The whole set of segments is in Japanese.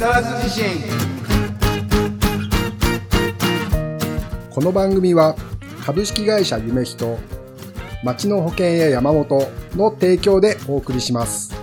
更津地震。この番組は株式会社夢人町の保険や山本の提供でお送りします。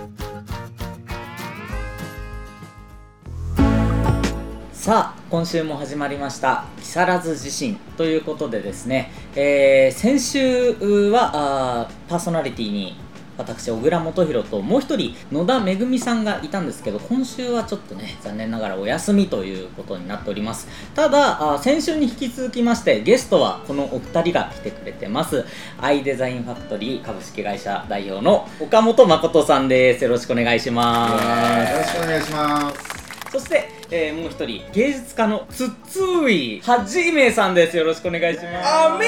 さあ今週も始まりました木更津地震ということでですね、えー先週はあーパーソナリティに私小倉元弘ともう一人野田めぐみさんがいたんですけど今週はちょっとね残念ながらお休みということになっております。ただあー先週に引き続きましてゲストはこのお二人が来てくれてます。アイデザインファクトリー株式会社代表の岡本誠さんです。よろしくお願いします。よろしくお願いします。そして、えーもう一人芸術家のつっつーいはじめさんです。よろしくお願いします。アミ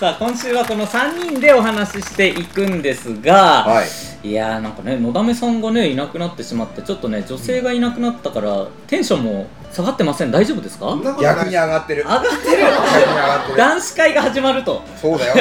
さあ今週はこの3人でお話ししていくんですが、はい。い、やーなんかねのだめさんがねいなくなってしまってちょっとね女性がいなくなったからテンションも下がってません。大丈夫ですか？上逆に上がってる。がってる。逆に上がってる。男子会が始まると。そうだよ、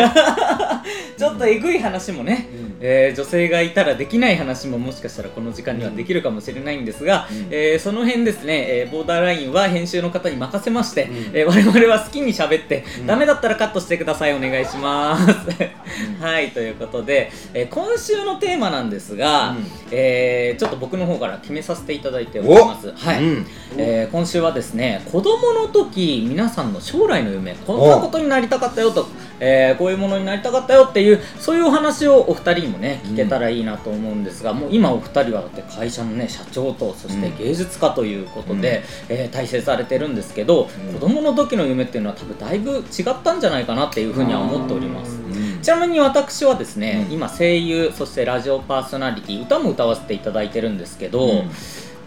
ちょっとえぐい話もね、えー女性がいたらできない話ももしかしたらこの時間にはできるかもしれないんですが、うん。えーその辺ですね、えーボーダーラインは編集の方に任せまして、うん。えー我々は好きに喋って、うん。ダメだったらカットしてくださいお願いします。はいということで、えー今週のテーマなんですが、うん。えーちょっと僕の方から決めさせていただいております。はい、うん。えー今週はですね子供の時皆さんの将来の夢こんなことになりたかったよと、えーこういうものになりたかったよっていうそういうお話をお二人にもね聞けたらいいなと思うんですが、もう今お二人はだって会社のね社長とそして芸術家ということで、えー大成されてるんですけど、うん。子供の時の夢っていうのは多分だいぶ違ったんじゃないかなっていうふうには思っております。うん。ちなみに私はですね、うん。今声優そしてラジオパーソナリティ歌も歌わせていただいてるんですけど、うん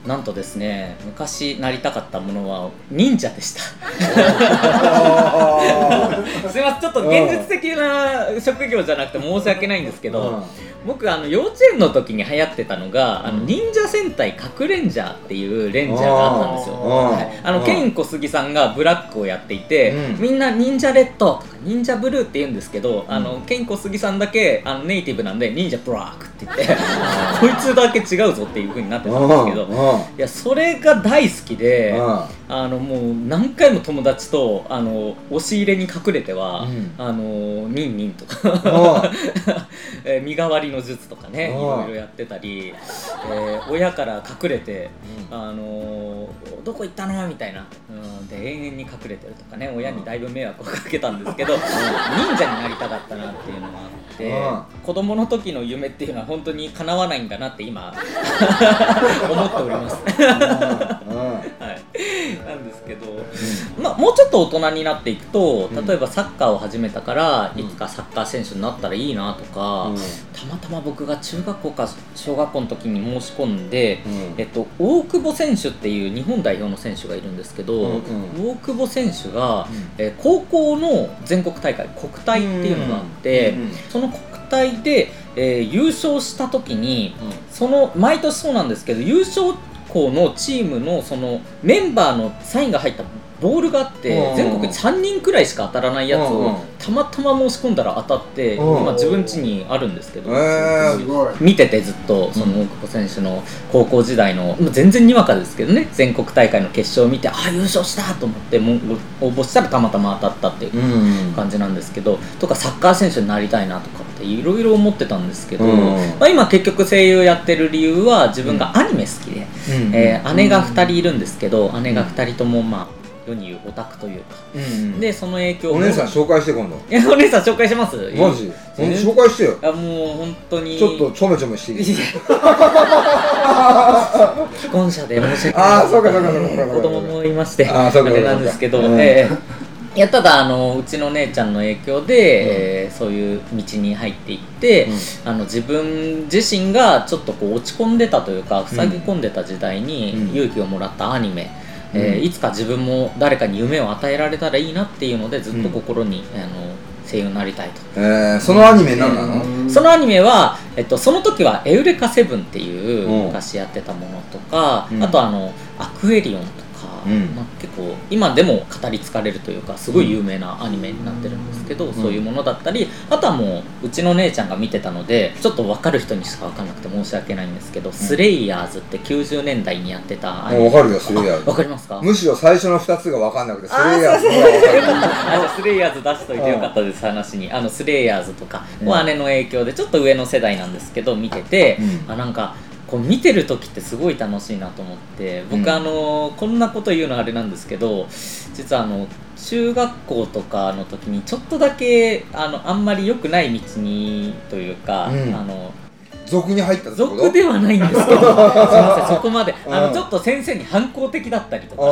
なんとですね昔なりたかったものは忍者でした。すいませんちょっと現実的な職業じゃなくて申し訳ないんですけど、僕あの幼稚園の時に流行ってたのが、あの忍者戦隊かくレンジャーっていうレンジャーがあったんですよ、あーはい、あのうん。ケイン小杉さんがブラックをやっていて、うん。みんな忍者レッドとか忍者ブルーって言うんですけど、あのケイン小杉さんだけあのネイティブなんで忍者ブラックって言って こいつだけ違うぞっていう風になってたんですけど、いやそれが大好きで、あのもう何回も友達とあの押し入れに隠れては、うん。あのニンニンとか えー身代わりの術とかねいう。んろいろやってたり、えー親から隠れて、あのーどこ行ったのみたいな、うん、で永遠に隠れてるとかね親にだいぶ迷惑をかけたんですけど、忍者になりたかったなっていうのがあって、子供の時の夢っていうのは本当に叶わないんだなって今 思っております。はい、なんですけど、まあ、もうちょっと大人になっていくとうん。例えばサッカーを始めたから、うん。いつかサッカー選手になったらいいなとか、たまたま僕が中学校か小学校の時に申し込んで、えっと、大久保選手っていう日本代表の選手がいるんですけど、大久保選手が、えー高校の全国大会国体っていうのがあって、その国体で、えー優勝した時にその毎年そうなんですけど優勝校のチームのそのメンバーのサインが入ったボールがあってうん。全国3人くらいしか当たらないやつをたまたま申し込んだら当たってうん。今自分家にあるんですけど見ててずっとその大久保選手の高校時代のまあ全然にわかですけどね全国大会の決勝を見てああ優勝したと思ってもう応募したらたまたま当たったっていううん。感じなんですけどとかサッカー選手になりたいなとかっていろいろ思ってたんですけど、うん。まあ、今結局声優やってる理由は自分がアニメ好きで、えー姉が2人いるんですけど姉が2人ともまあ世に言うオタクというか。うんでその影響をお姉さん紹介して今度。いやお姉さん紹介します。マジ？え？紹介してよ。あもう本当に。ちょっとちょめちょめしていい？いや。既婚者で申し訳ない。あーそうかそうかそうかそうか子供もいましてあーそうかそうかれなんですけど、うん。ええいやただあのうちの姉ちゃんの影響で、えーそういう道に入っていって、あの自分自身がちょっとこう落ち込んでたというか塞ぎ込んでた時代にうん。勇気をもらったアニメ、えーうんいつか自分も誰かに夢を与えられたらいいなっていうのでずっと心に、あの声優になりたいと。えーそのアニメ何なの？そのアニメは、えっと、その時は「エウレカセブン」っていううん。昔やってたものとか、うん。あとあの「アクエリオン」とか、うん。まあ、結こう今でも語り継がれるというかすごい有名なアニメになってるんですけど、そういうものだったりあとはもううちの姉ちゃんが見てたのでちょっと分かる人にしか分かんなくて申し訳ないんですけど、スレイヤーズって90年代にやってたアニメ。わかるよスレイヤーズ。わかりますか？むしろ最初の2つが分かんなくてスレイヤーズあ のスレイヤーズ出しといてよかったです話に。あのスレイヤーズとかうんも姉の影響でちょっと上の世代なんですけど見てて、うん。あなんかこう見てる時ってすごい楽しいなと思って僕、うん。あのこんなこと言うのあれなんですけど実はあの中学校とかの時にちょっとだけあのあんまり良くない道にというか、うん。あの俗に入ったってこと？俗ではないんですけど。すいませんそこまで。あうん。のちょっと先生に反抗的だったりとか、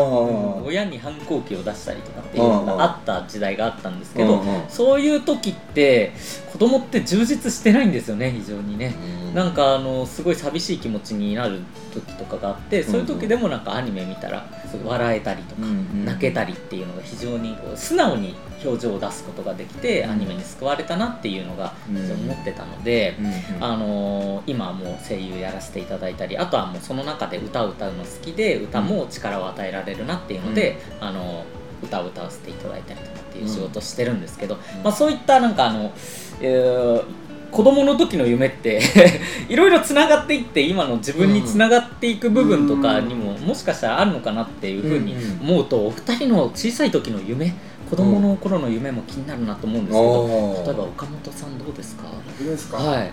親に反抗期を出したりとかっていうのがあった時代があったんですけど、そういう時って子供って充実してないんですよね非常にね。なんかあのすごい寂しい気持ちになる時とかがあってそういう時でもなんかアニメ見たら笑えたりとか、泣けたりっていうのが非常にこう素直に表情を出すことができて、うん。アニメに救われたなっていうのが思ってたので、あのー今はもう声優やらせていただいたりあとはもうその中で歌を歌うの好きで歌も力を与えられるなっていうので、あのー歌を歌わせていただいたりとかっていう仕事をしてるんですけど、まあ、そういったなんかあの、えー子供の時の夢って いろいろつながっていって今の自分につながっていく部分とかにももしかしたらあるのかなっていうふうに思うとお二人の小さい時の夢子供の頃の夢も気になるなと思うんですけど、あー例えば岡本さんどうですか？僕ですか、はい。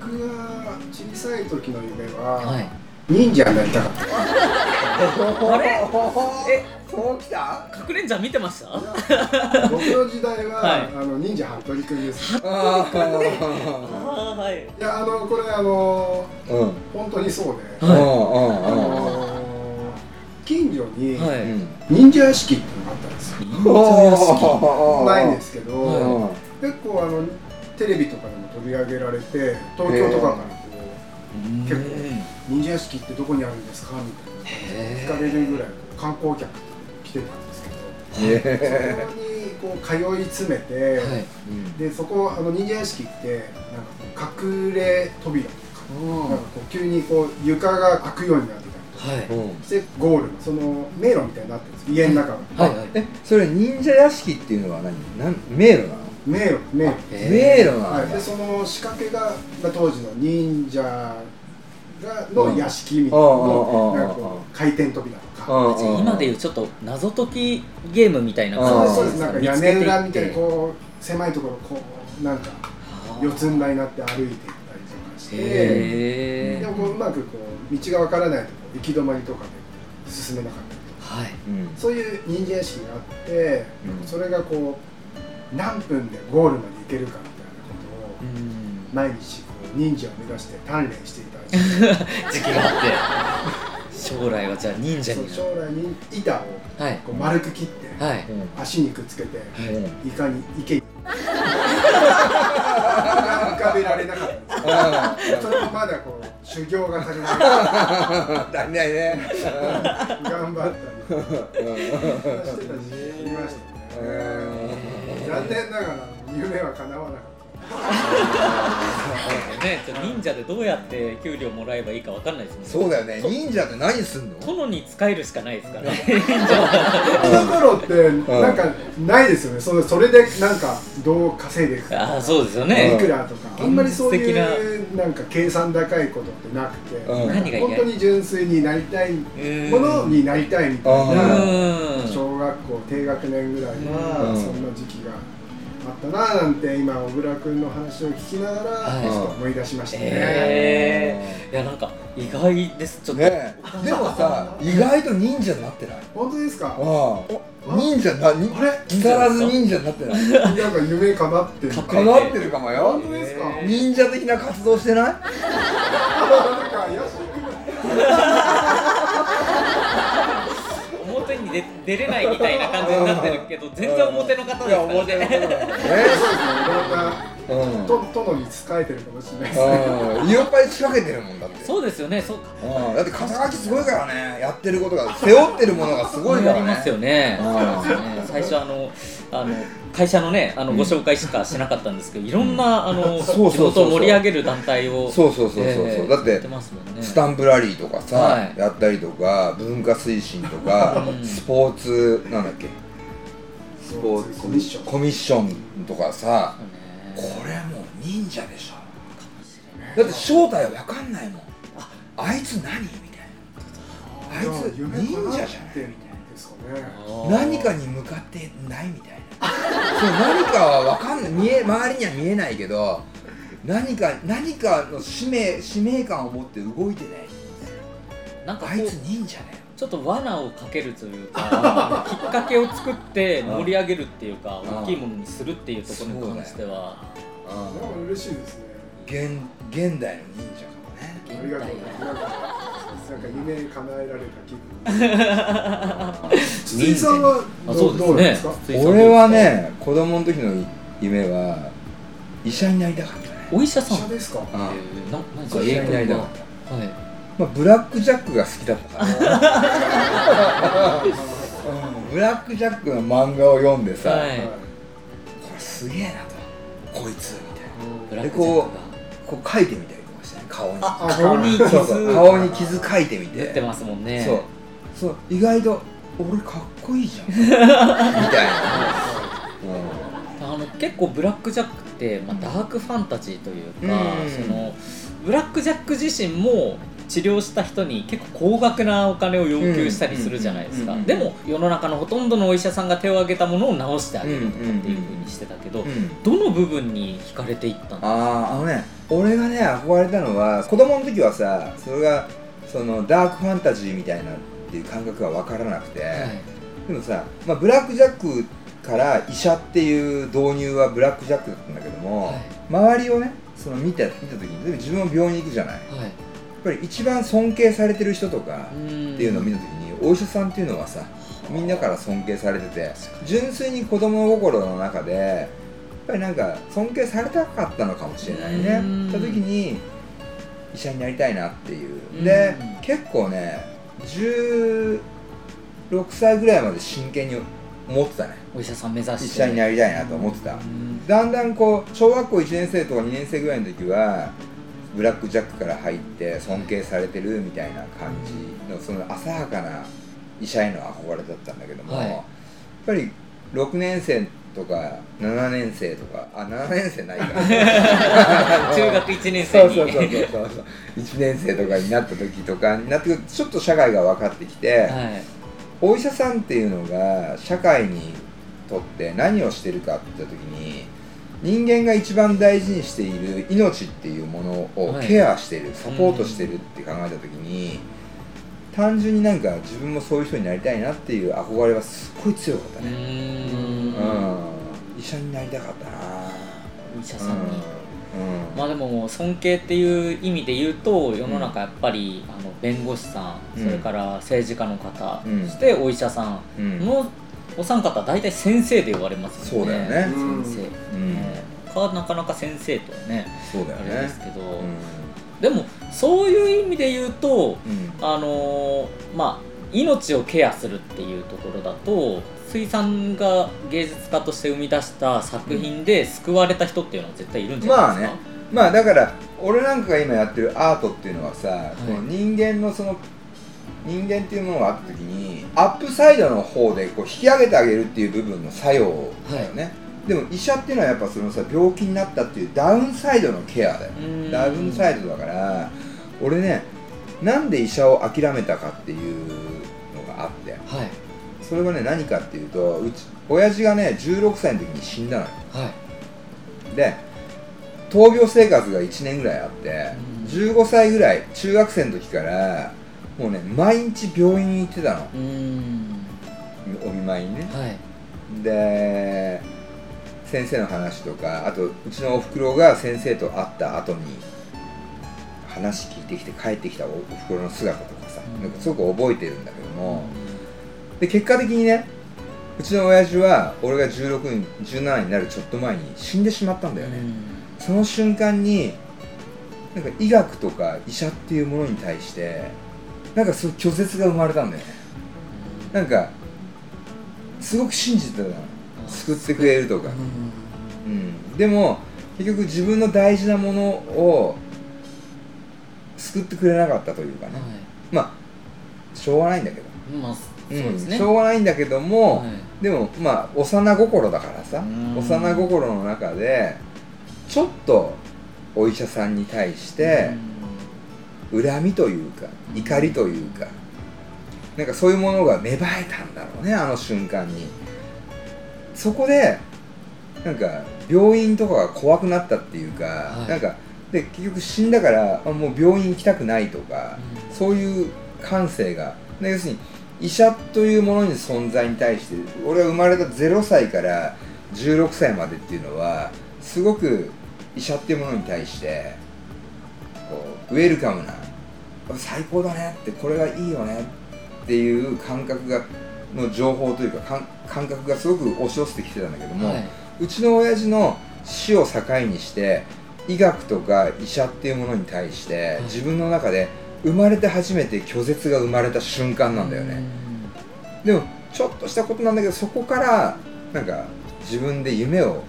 僕が小さい時の夢は、はい。忍者になりたかった。あれ？えそうきた？隠れんじゃん見てました？僕の時代は、はい。あの忍者服部君です。ああーはい。いやあのこれあのーうん。本当にそうで、はい。あうんの近所にはい。うんうん忍者屋敷っていうのがあったんですよ、忍者屋敷。ないんですけど、は結構あのテレビとかでも取り上げられて東京とかからこう結構忍者屋敷ってどこにあるんですかみたいな聞かれるぐらい観光客来てたんですけど、へそこにこう通い詰めて、はい。でそこあの忍者屋敷ってなんか隠れ扉とか、なんかこう急にこう床が開くようになってたりとかはい。うん。してゴール。のその迷路みたいになってるんです。家の中が、はい。はい。えそれ忍者屋敷っていうのは何？なん？迷路なの？迷路。迷路。迷路なはい、んだでその仕掛けがが当時の忍者がの屋敷みたいななんかこう回転扉とか、今でいうちょっと謎解きゲームみたいな感じですそうです。なんか屋根裏みたいにうこう狭いところこうなんか四つん這いになって歩いていったりとかして、へでもこううまくこう道がわからないとこう行き止まりとかで進めなかったりとか。はい。うん。そういう忍者屋敷があって、うん。それがこう何分でゴールまで行けるかみたいなことをうん。毎日こう忍者を目指して鍛錬していた 時期があって。将来はじゃあ忍者そうに将来に板をはい。こう丸く切って、はい。足にくっつけて、うん。いかに池に 浮かべられなかったんです。よそれもまだこう修行が足りない足りないね。頑張ったりしてた時期がありましたね。残念ながら夢は叶わなかった ねちょ忍者でどうやって給料もらえばいいかわかんないですもんね。そうだよね。忍者って何すんの？殿に使えるしかないですからね。忍者の頃ってなんかないですよね。それそれでなんかどう稼いでいくかああそうですよいねくらとか。あんまりそういうなんか計算高いことってなくて、本当に純粋になりたいうん。ものになりたいみたいな。うん。小学校低学年ぐらいはうん。そんな時期があったななんて今小倉君の話を聞きながらはい。ちょっと思い出しましたね。へえいやなんか意外です。ちょっと、ねえ。でもさ意外と忍者になってない？本当ですか？ああ。忍者なにあれ？木更津忍者になってない？なんか夢叶ってる。かかなってるかもよ。本当ですか？へ忍者的な活動してない？なんか怪し表に出出れないみたいな感じになってるけど全然表の方ですからね。ねうですね。いろん。なうんと殿に仕えてるかもしれないです。ねうん。イオパイ仕掛けてるもんだって。そうですよねそうか。うん。だって肩書きすごいからね。やってることが背負ってるものがすごいからね。やりますよね。うん。そうですね。最初あのあの会社のねあのご紹介しかしなかったんですけどいろんなあの そうそうそうそう。地元を盛り上げる団体をそうそうそうそう。そう、えーだってやってますもんね。スタンプラリーとかさ、はい。やったりとか文化推進とかうん。スポーツなんだっけ？スポーツコミッション。コミッションとかさこれもう忍者でしょ。だって正体わかんないもん。ああいつ何？みたいな。あいつ夢忍者じゃない叶ってんですかねあー何かに向かってないみたいな。そう何かはわかんない。見え周りには見えないけど何か何かの使命使命感を持って動いてない。なんかこあいつう忍者だよ。ちょっと罠をかけるというか きっかけを作って盛り上げるっていうかうん。大きいものにするっていうところに関しては。なんか嬉しいですね。現現代の忍者かもね。ありがとう。ございますなんか夢叶えられた気分。筒井さんはあどそうどうなんですか？俺はね子供の時の夢は医者になりたかったね。お医者さん。医者ですかあえー。な何か医者になりたかった。たはい。まあ、ブラックジャックが好きだったから、うん。ブラックジャックの漫画を読んでさ、はい。これすげえなと。こいつみたいな。ブラックジャックが？こう書いてみたりとかしてね顔に。顔に。傷。そうそう。顔に傷書いてみて。出てますもんね。そう。そう。意外と俺かっこいいじゃん。みたいな、あの結構ブラックジャックって、まあ、ダークファンタジーというか、うん。そのブラックジャック自身も治療した人に結構高額なお金を要求したりするじゃないですか、うんうんでも世の中のほとんどのお医者さんが手を挙げたものを治してあげるとかっていうふうにしてたけど、うんうんどの部分に惹かれていったんですか？あああのね俺がね憧れたのは子供の時はさそれがそのダークファンタジーみたいなっていう感覚が分からなくて、でもさ、まあ、ブラックジャックから医者っていう導入はブラックジャックだったんだけども、はい。周りをねその見た見た時に例えば自分も病院に行くじゃない。やっはいぱり一番尊敬されてる人とかっていうのを見た時にお医者さんっていうのはさみんなから尊敬されてて純粋に子供心の中でやっぱりなんか尊敬されたかったのかもしれないね。うん。った時に医者になりたいなっていう。うん。で結構ね16歳ぐらいまで真剣に思ってたね。お医者さん目指して医者になりたいなと思ってた。うん。だんだんこう小学校1年生とか2年生ぐらいの時はブラックジャックから入って尊敬されてるみたいな感じのその浅はかな医者への憧れだったんだけども、はい。やっぱり6年生とか7年生とかあ7年生ないか。中学1年生に。そうそうそうそうそう。1年生とかになった時とかになってくるとちょっと社会が分かってきて、はい。お医者さんっていうのが社会にとって何をしてるかって言った時に人間が一番大事にしている命っていうものをはい。ケアしてる、サポートしてるって考えた時に単純になんか自分もそういう人になりたいなっていう憧れはすっごい強かったうねーうん。ん医者になりたかったな。お医者さん。に、うん。うん。まあでも尊敬っていう意味で言うと世の中やっぱりあの弁護士さん、うん。それから政治家の方、うん。そしてお医者さうん。んのお三方大体先生で呼ばれますよね。そうだよね。うん先生、うん。なかなか先生とはねそうだよあれでねすけど、うん。でもそういう意味で言うとうん。あのーまあ命をケアするっていうところだと水産が芸術家として生み出した作品で救われた人っていうのは絶対いるんじゃないですか、まあね。まあだから俺なんかが今やってるアートっていうのはさ、い。この人間のその人間っていうものがあった時にアップサイドの方でこう引き上げてあげるっていう部分の作用だよね、でも医者っていうのはやっぱそのさ病気になったっていうダウンサイドのケアだよ。うん。ダウンサイドだから俺ねなんで医者を諦めたかっていうのがあって。はい。それはね何かっていうとうち親父がね16歳の時に死んだのよ。はい。で闘病生活が1年ぐらいあって、うん。15歳ぐらい中学生の時からもうね毎日病院に行ってたの。うーん。お見舞いにね。はい。で先生の話とかあとうちのおふくろが先生と会った後に話聞いてきて帰ってきたおおふくろの姿とかさ、うん。なんかすごく覚えてるんだけどもで結果的にねうちの親父は俺が16に17になるちょっと前に死んでしまったんだよね、その瞬間になんか医学とか医者っていうものに対してなんかそう拒絶が生まれたんだよね。なんかすごく信じてたの。救ってくれるとか、うん、でも結局自分の大事なものを救ってくれなかったというかね、はい、まあしょうがないんだけど、まあそうですね、しょうがないんだけども、はい、でもまあ幼心だからさ幼心の中でちょっとお医者さんに対して恨みというか怒りというかなんかそういうものが芽生えたんだろうねあの瞬間に。そこでなんか病院とかが怖くなったっていうか、はい、なんかで結局死んだからもう病院行きたくないとか、うん、そういう感性が。要するに医者というものに存在に対して俺は生まれた0歳から16歳までっていうのはすごく医者っていうものに対してこうウェルカムな最高だねってこれがいいよねっていう感覚がの情報というか感覚がすごく押し寄せてきてたんだけども、はい、うちの親父の死を境にして医学とか医者っていうものに対して自分の中で生まれて初めて拒絶が生まれた瞬間なんだよね。でもちょっとしたことなんだけどそこからなんか自分で夢を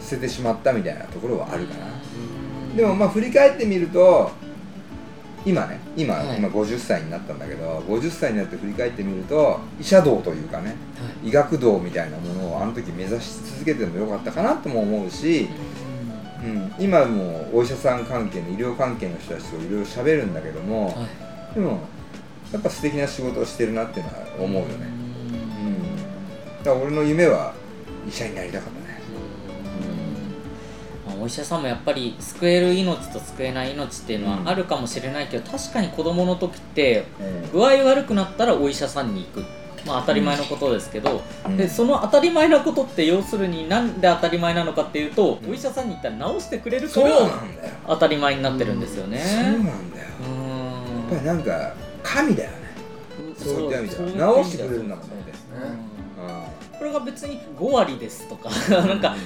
捨ててしまったみたいなところはあるかな。でもまあ振り返ってみると今ね今,、はい、今50歳になったんだけど50歳になって振り返ってみると医者道というかね、はい、医学道みたいなものをあの時目指し続けてもよかったかなとも思うし、うん、今もお医者さん関係の医療関係の人たちといろいろ喋るんだけども、はい、でもやっぱ素敵な仕事をしてるなっていうのは思うよね、うん、だから俺の夢は医者になりたかったお医者さんもやっぱり救える命と救えない命っていうのはあるかもしれないけど、確かに子どもの時って具合悪くなったらお医者さんに行くまあ、当たり前のことですけど、うん、でその当たり前なことって要するになんで当たり前なのかっていうと、お医者さんに行ったら治してくれるから当たり前になってるんですよね。そうなんだよ。やっぱりなんか神だよね。そういった意味では。治してくれるんだもんね。これが別に5割ですとか なんか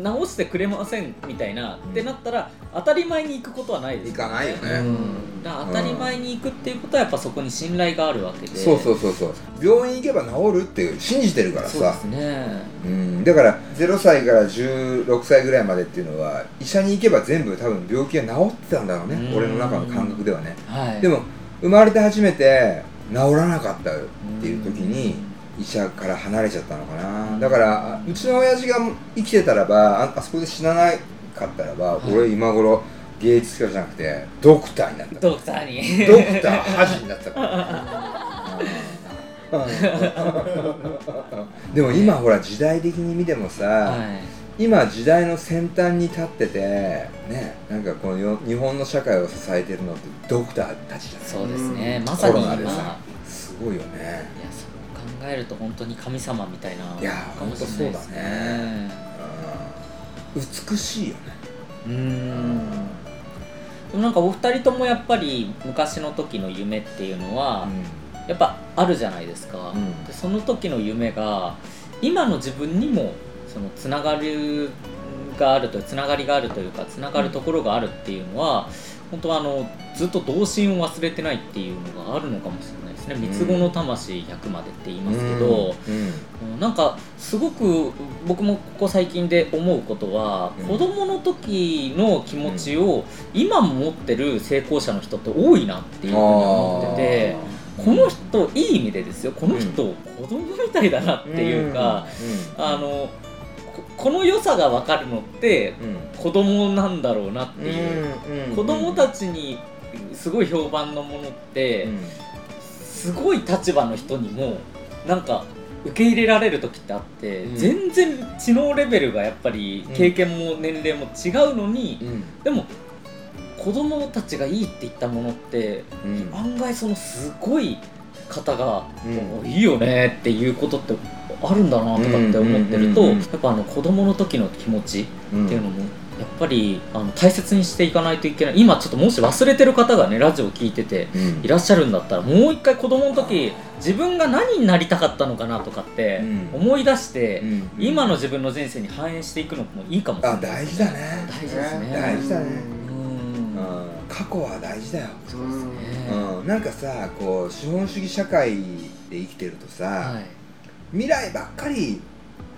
直してくれませんみたいな、ってなったら当たり前に行くことはないです。よね。行かないよね、うん、だ当たり前に行くっていうことはやっぱそこに信頼があるわけで、そうそうそうそう。病院行けば治るって信じてるからさ。そうですね、うん、だから0歳から16歳ぐらいまでっていうのは医者に行けば全部多分病気が治ってたんだろうね、俺の中の感覚ではね、はい、でも生まれて初めて治らなかったっていう時に、医者から離れちゃったのかな。だからうちの親父が生きてたらばああそこで死ななかったらば、はい、俺今頃芸術家じゃなくてドクターになった。ドクターに。ドクター恥になったから。でも今ほら時代的に見てもさ、はい。今時代の先端に立っててねなんかこの日本の社会を支えてるのってドクターたちじゃない？そうですね。まさに今。すごいよねえると本当に神様みたいないや本当そうだね、うん、美しいよね。うんでもなんかお二人ともやっぱり昔の時の夢っていうのは、うん、やっぱあるじゃないですか、うん、でその時の夢が今の自分にもそのつながるがあるとつながりがあるというかつながるところがあるっていうのは、本当はあのずっと童心を忘れてないっていうのがあるのかもしれないですね。三つ子の魂100までって言いますけど、うん。うん、なんかすごく僕もここ最近で思うことは、うん、子供の時の気持ちを今も持ってる成功者の人って多いなっていうふうに思ってて。この人いい意味でですよ。この人、子供みたいだなっていうか、あのこの良さが分かるのって子供なんだろうなっていう、子供たちにすごい評判のものって、すごい立場の人にもなんか受け入れられる時ってあって、うん、全然知能レベルがやっぱり経験も年齢も違うのに、うん、でも子供たちがいいって言ったものって、うん、案外そのすごい方が、いいよねっていうことってあるんだなとかって思ってると、やっぱあの子供の時の気持ちっていうのもぱりあの大切にしていかないといけない。今ちょっともし忘れてる方がねラジオ聞いててうん。いらっしゃるんだったらもう一回子供の時自分が何になりたかったのかなとかってうん。思い出して、うん。今の自分の人生に反映していくのもいいかもしれない。あ大事だね。大事ですね。大事だね。うん。うん。過去は大事だよ。うんね。うん、なんかさこう資本主義社会で生きてるとさ、はい。未来ばっかり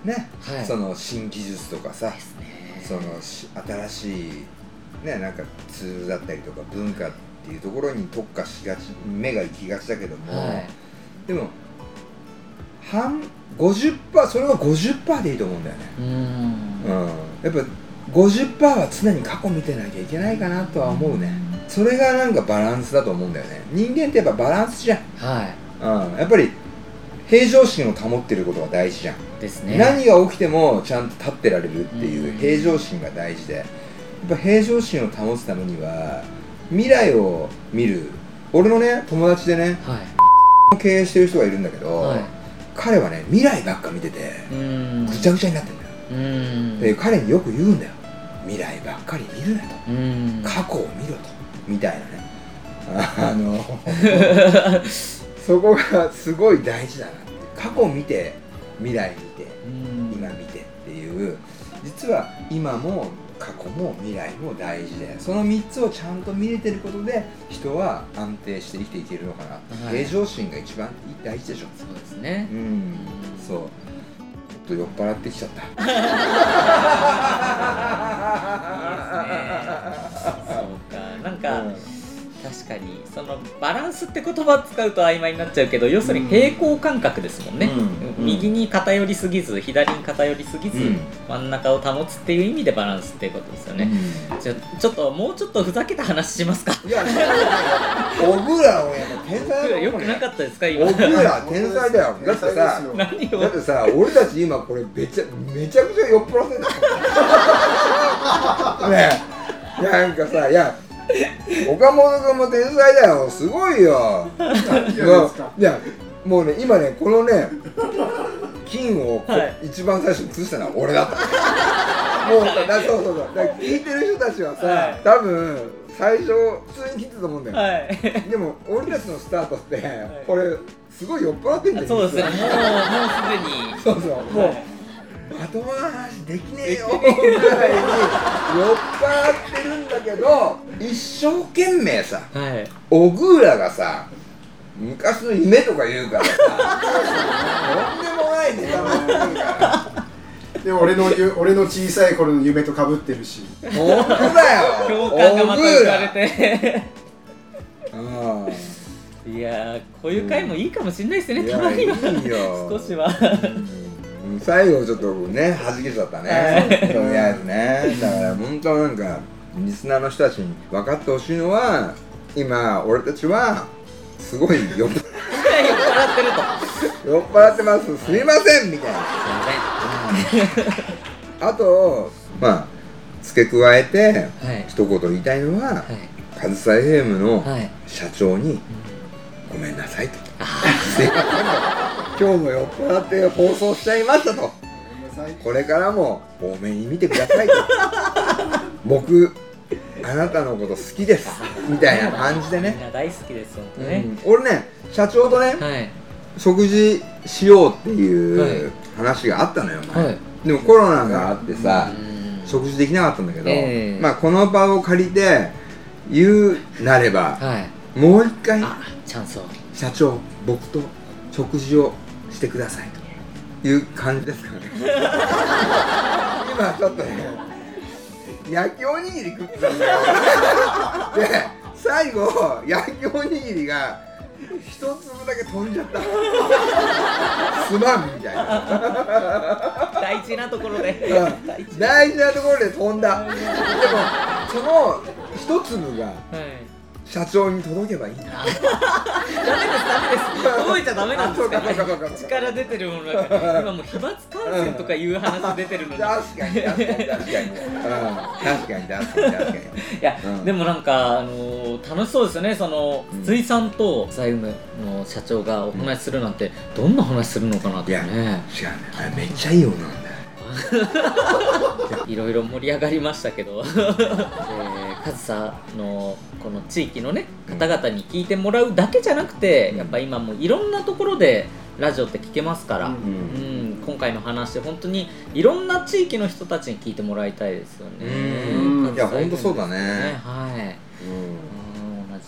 ね、はい。その新技術とかさ。ですねそのし新しいねなんかツールだったりとか文化っていうところに特化しがち目が行きがちだけども、はい。でも半50%それは50%でいいと思うんだよね、うん。うん、やっぱ50%は常に過去見てなきゃいけないかなとは思うね。それがなんかバランスだと思うんだよね。人間ってやっぱバランスじゃん、はうん、やっぱり平常心を保ってることが大事じゃん、いですね。何が起きてもちゃんと立ってられるっていううん。平常心が大事で。やっぱ平常心を保つためには未来を見る。俺のね友達でねはい。経営してる人がいるんだけど、はい。彼はね未来ばっか見ててうん。ぐちゃぐちゃになってんだよ、うん。で彼によく言うんだよ。未来ばっかり見るなと。うん。過去を見ろと。みたいなね。あの そこがすごい大事だなって過去を見て未来見てうん。今見てっていう。実は今も過去も未来も大事でその3つをちゃんと見れてることで人は安定して生きていけるのかな、はい。平常心が一番大事でしょ。そうですね。うん。そう。ちょっと酔っ払ってきちゃった。そうか。なんか、うん確かにそのバランスって言葉使うと曖昧になっちゃうけど要するに平行感覚ですもんね、うん。右に偏りすぎず左に偏りすぎず、うん。真ん中を保つっていう意味でバランスっていうことですよね、じゃあちょっともうちょっとふざけた話しますか？いや、オグラはやっぱ天才だと思うねよくなかったですか今？オグラ天才だよ。だってさ、何を？だってさ、俺たち今これめちゃめちゃくちゃ酔っ払ってんだよ。ねえ、なんかさ、いや、岡本君も天才だよ。すごいよ。いや、もうね、今ね、このね、金を、はい一番最初に移したのは俺だった。もう、だそうそうそう。だから聞いてる人たちはさ、はい多分最初普通に聞いてたと思うんだよ。はいでも俺たちのスタートって、これすごい酔っ払ってんだよそうですねもうもうすでにそうそうもう、はいまともな話できねえよぐらいに。酔っ払ってるんだけど一生懸命さはい。オグーラがさ昔の夢とか言うからさとんでもないネタ持ってくるから。で俺のゆ俺の小さい頃の夢とかぶってるし。本当だよ。共感がまたオグーラ生まれて。うん。いやーこういう回もいいかもしれないですね、いやたまには。少しはうん最後ちょっとね弾けちゃったね。とりあえずね。だから本当なんかリスナーの人たちに分かってほしいのは今俺たちはすごい酔っ酔っ払ってると。酔っ払ってます。すいませんみたいな。あとまあ付け加えてはい。一言言いたいのははい。上総 FM のはい。社長にごめんなさいと。すいませんと今日も酔っ払って放送しちゃいましたと。これからも多めに見てくださいと。僕あなたのこと好きです。みたいな感じでみんね、な大好きです本当ね、うん、俺ね社長とねはい。食事しようってはい。いう話があったのよ、前。はい。でもコロナがあってさ、うん。食事できなかったんだけど、ええ。まあこの場を借りて言うなればはい。もう一回あチャンスを。社長僕と食事をしてくださいという感じですかね。今ちょっとね焼きおにぎり食ってたんだよで最後焼きおにぎりが一粒だけ飛んじゃった。すまんみたいな。大事なところで。うん。大事大事なところで飛んだ。でもその一粒がはい社長に届けばいいんだ。ダメですダメです。届いちゃダメなんですかあそうか力出てるものだから。今もう飛沫感染とかいう話出てるのに確かに確かに確かに、うん、確かに確かに確かに。いや、うんでもなんか、あのー楽しそうですよね。そのうん。筒井さんと財務の社長がお話しするなんて、どんな話するのかなっていやね違うね。めっちゃいい女なんだ いろいろ盛り上がりましたけど、えー、上総のこの地域のね方々に聞いてもらうだけじゃなくて、うん、やっぱ今もいろんなところでラジオって聞けますから、うん、うん、今回の話本当にいろんな地域の人たちに聞いてもらいたいですよね。いや本当そうだね。はい。うん。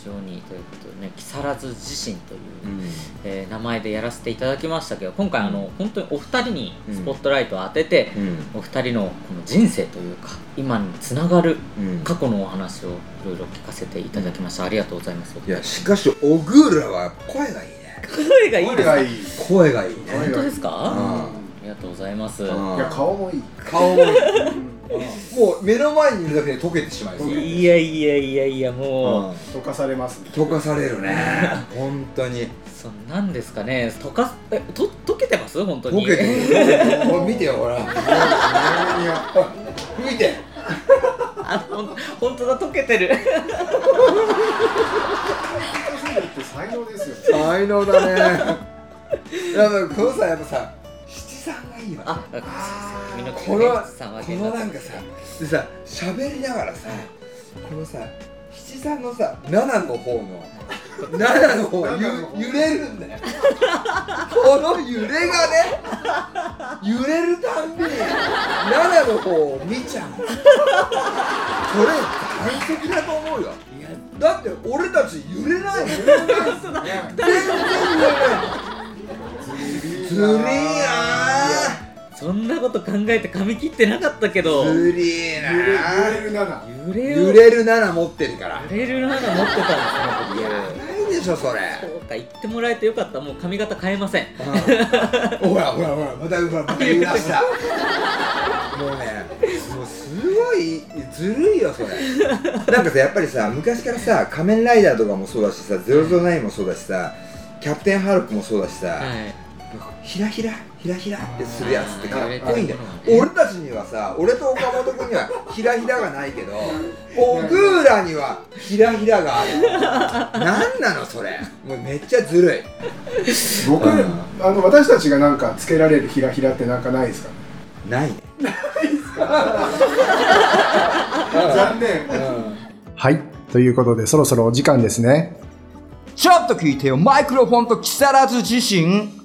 ようにということで。ね木更津地震という、うん、えー、名前でやらせていただきましたけど今回あの、うん、本当にお二人にスポットライトを当てて、うん、お二人のこの人生というか今につながる過去のお話をいろいろ聞かせていただきました、ありがとうございます。いやしかし小倉は声がいいね。声がいいですか？声がいいね。本当ですか、ありがとうございます。いや顔もいい。顔もいい もう目の前にいるだけで溶けてしまいそう。いやいやいやいやもう、溶かされますね。溶かされるね。本当に。そうなんですかね。溶かえと溶けてます？本当に。溶けてるもう 見てよほら。見て。あほん本当だ溶けてる。才能ですよ才能だね。やっぱこのさやっぱささんがいいわ。ああこのこのなんかさでさ喋りながらさこのさ七三のさ七の方の七の方ゆ揺れるんだよ。この揺れがね揺れるたんびに七の方を見ちゃう。これ完璧だと思うよ。だって俺たち揺れない揺れない全然揺れないずるいなそんなこと考えて髪切ってなかったけど。ずりーな揺れる7揺れ揺れる7持ってるから。揺れる7持ってたんですねないでしょそれ。そうか言ってもらえてよかった。もう髪型変えません。ほらほらほらまたほらまた言い出した。もうねもうすごいずるいよそれ。なんかさやっぱりさ昔からさ仮面ライダーとかもそうだしさ009もそうだしさキャプテンハルクもそうだしさ、はいひらひらひらひらってするやつってかっこいいんだよ。俺たちにはさ俺と岡本君にはひらひらがないけどオグーラにはひらひらがある。何なのそれ。もうめっちゃずるい。僕、あの私たちがなんかつけられるひらひらってなんかないですか？ないね。ないですか？残念、はい。ということでそろそろお時間ですね。ちょっと聞いてよ。マイクロフォンと木更津自身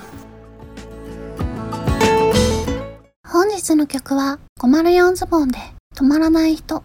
本日の曲は504ズボンで止まらない人。